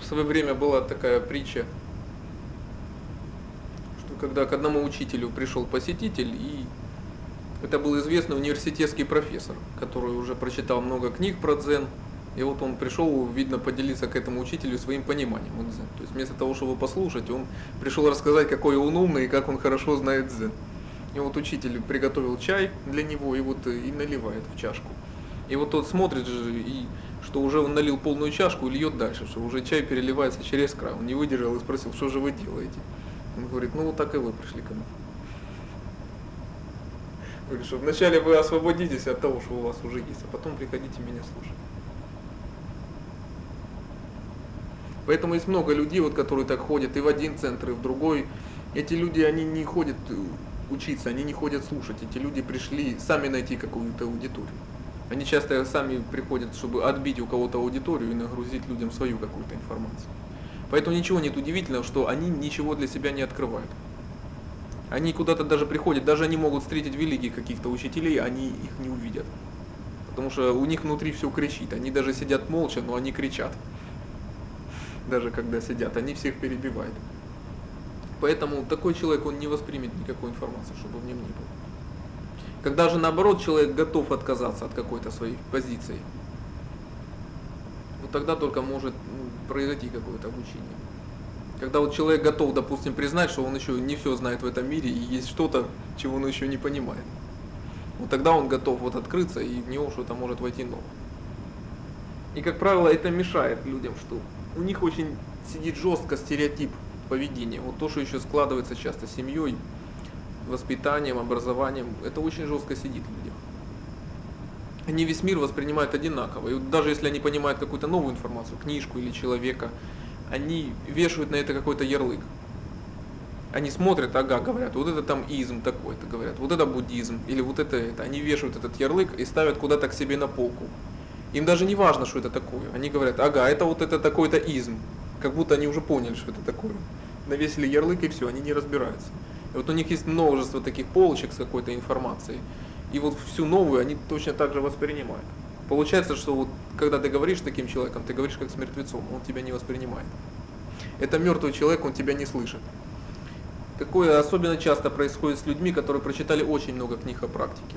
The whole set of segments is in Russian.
В свое время была такая притча, что когда к одному учителю пришел посетитель, и это был известный университетский профессор, который уже прочитал много книг про дзен, и вот он пришел, видно, поделиться к этому учителю своим пониманием дзен. То есть вместо того, чтобы послушать, он пришел рассказать, какой он умный и как он хорошо знает дзен. И вот учитель приготовил чай для него и вот и наливает в чашку. И вот тот смотрит же, и что уже он налил полную чашку и льет дальше, что уже чай переливается через край. Он не выдержал и спросил, что же вы делаете? Он говорит, ну вот так и вы пришли ко мне. Говорит, что вначале вы освободитесь от того, что у вас уже есть, а потом приходите меня слушать. Поэтому есть много людей, вот, которые так ходят и в один центр, и в другой. Эти люди, они не ходят э, учиться, они не ходят слушать. Эти люди пришли сами найти какую-то аудиторию. Они часто сами приходят, чтобы отбить у кого-то аудиторию и нагрузить людям свою какую-то информацию. Поэтому ничего нет удивительного, что они ничего для себя не открывают. Они куда-то даже приходят, даже они могут встретить великих каких-то учителей, они их не увидят. Потому что у них внутри все кричит. Они даже сидят молча, но они кричат даже когда сидят, они всех перебивают. Поэтому такой человек, он не воспримет никакой информации, чтобы в нем не было. Когда же наоборот человек готов отказаться от какой-то своей позиции, вот тогда только может ну, произойти какое-то обучение. Когда вот человек готов, допустим, признать, что он еще не все знает в этом мире и есть что-то, чего он еще не понимает. Вот тогда он готов вот открыться и в него что-то может войти новое. И как правило это мешает людям, что у них очень сидит жестко стереотип поведения. Вот то, что еще складывается часто семьей, воспитанием, образованием, это очень жестко сидит в людях. Они весь мир воспринимают одинаково. И вот даже если они понимают какую-то новую информацию, книжку или человека, они вешают на это какой-то ярлык. Они смотрят, ага, говорят, вот это там изм такой-то, говорят, вот это буддизм, или вот это это. Они вешают этот ярлык и ставят куда-то к себе на полку. Им даже не важно, что это такое. Они говорят, ага, это вот это такой-то изм. Как будто они уже поняли, что это такое. Навесили ярлык и все, они не разбираются. И вот у них есть множество таких полочек с какой-то информацией. И вот всю новую они точно так же воспринимают. Получается, что вот когда ты говоришь с таким человеком, ты говоришь как с мертвецом, он тебя не воспринимает. Это мертвый человек, он тебя не слышит. Такое особенно часто происходит с людьми, которые прочитали очень много книг о практике.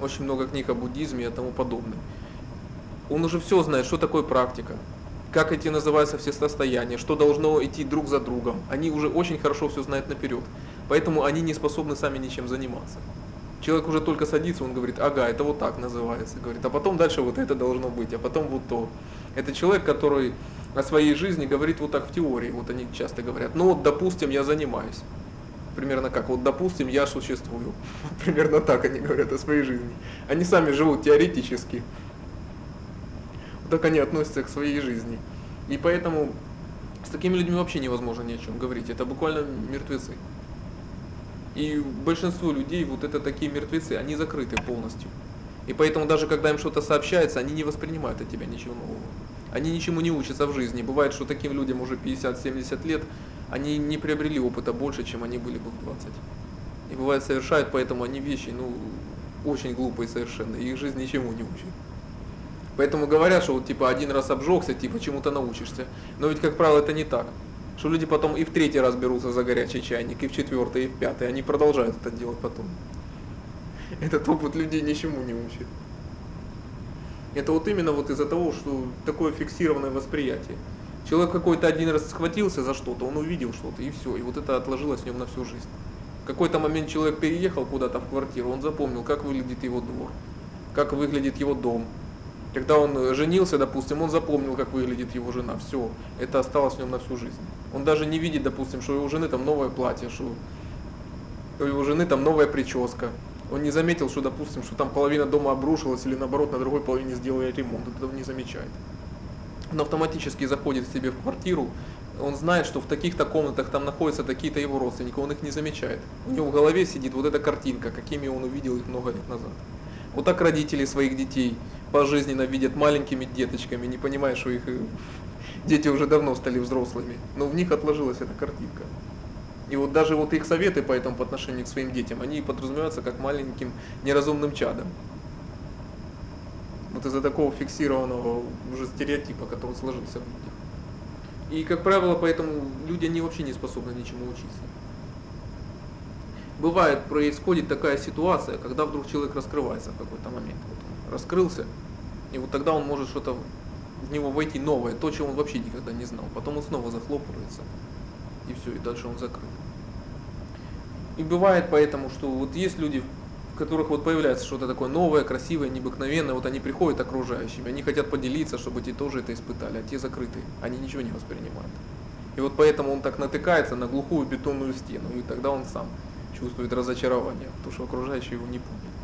Очень много книг о буддизме и тому подобное он уже все знает, что такое практика, как эти называются все состояния, что должно идти друг за другом. Они уже очень хорошо все знают наперед. Поэтому они не способны сами ничем заниматься. Человек уже только садится, он говорит, ага, это вот так называется, говорит, а потом дальше вот это должно быть, а потом вот то. Это человек, который о своей жизни говорит вот так в теории, вот они часто говорят, ну вот допустим я занимаюсь. Примерно как, вот допустим я существую. Примерно так они говорят о своей жизни. Они сами живут теоретически, так они относятся к своей жизни. И поэтому с такими людьми вообще невозможно ни о чем говорить. Это буквально мертвецы. И большинство людей, вот это такие мертвецы, они закрыты полностью. И поэтому даже когда им что-то сообщается, они не воспринимают от тебя ничего нового. Они ничему не учатся в жизни. Бывает, что таким людям уже 50-70 лет, они не приобрели опыта больше, чем они были бы в 20. И бывает совершают, поэтому они вещи, ну, очень глупые совершенно, и их жизнь ничему не учит. Поэтому говорят, что вот типа один раз обжегся, типа чему-то научишься. Но ведь, как правило, это не так. Что люди потом и в третий раз берутся за горячий чайник, и в четвертый, и в пятый. Они продолжают это делать потом. Этот опыт людей ничему не учит. Это вот именно вот из-за того, что такое фиксированное восприятие. Человек какой-то один раз схватился за что-то, он увидел что-то, и все. И вот это отложилось в нем на всю жизнь. В какой-то момент человек переехал куда-то в квартиру, он запомнил, как выглядит его двор, как выглядит его дом, когда он э, женился, допустим, он запомнил, как выглядит его жена. Все, это осталось в нем на всю жизнь. Он даже не видит, допустим, что у его жены там новое платье, что у его жены там новая прическа. Он не заметил, что, допустим, что там половина дома обрушилась или наоборот на другой половине сделали ремонт. Он этого не замечает. Он автоматически заходит к себе в квартиру, он знает, что в таких-то комнатах там находятся такие-то его родственники, он их не замечает. У него в голове сидит вот эта картинка, какими он увидел их много лет назад. Вот так родители своих детей пожизненно видят маленькими деточками, не понимая, что их э, дети уже давно стали взрослыми. Но в них отложилась эта картинка. И вот даже вот их советы по этому по отношению к своим детям, они подразумеваются как маленьким неразумным чадом. Вот из-за такого фиксированного уже стереотипа, который сложился в людях. И, как правило, поэтому люди, они вообще не способны ничему учиться. Бывает, происходит такая ситуация, когда вдруг человек раскрывается в какой-то момент. Вот раскрылся, и вот тогда он может что-то в него войти новое, то, чего он вообще никогда не знал. Потом он снова захлопывается, и все, и дальше он закрыт. И бывает поэтому, что вот есть люди, в которых вот появляется что-то такое новое, красивое, необыкновенное, вот они приходят окружающими, они хотят поделиться, чтобы те тоже это испытали, а те закрыты, они ничего не воспринимают. И вот поэтому он так натыкается на глухую бетонную стену, и тогда он сам чувствует разочарование, потому что окружающие его не поняли.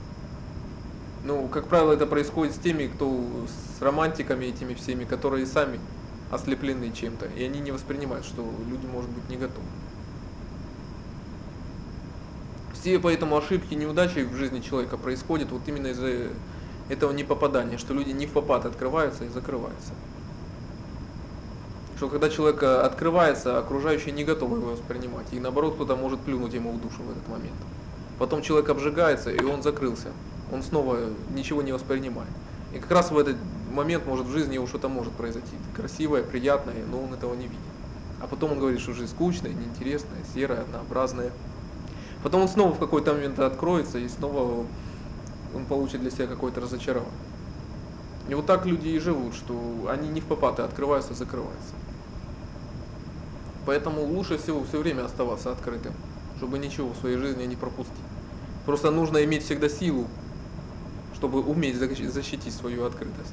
Ну, как правило, это происходит с теми, кто с романтиками этими всеми, которые сами ослеплены чем-то, и они не воспринимают, что люди, может быть, не готовы. Все поэтому ошибки, неудачи в жизни человека происходят вот именно из-за этого непопадания, что люди не в попад открываются и закрываются. Что когда человек открывается, окружающие не готовы его воспринимать, и наоборот кто-то может плюнуть ему в душу в этот момент. Потом человек обжигается, и он закрылся, он снова ничего не воспринимает. И как раз в этот момент может в жизни его что-то может произойти, красивое, приятное, но он этого не видит. А потом он говорит, что жизнь скучная, неинтересная, серая, однообразная. Потом он снова в какой-то момент откроется и снова он получит для себя какое-то разочарование. И вот так люди и живут, что они не в попад и открываются, закрываются. Поэтому лучше всего все время оставаться открытым, чтобы ничего в своей жизни не пропустить. Просто нужно иметь всегда силу, чтобы уметь защитить свою открытость.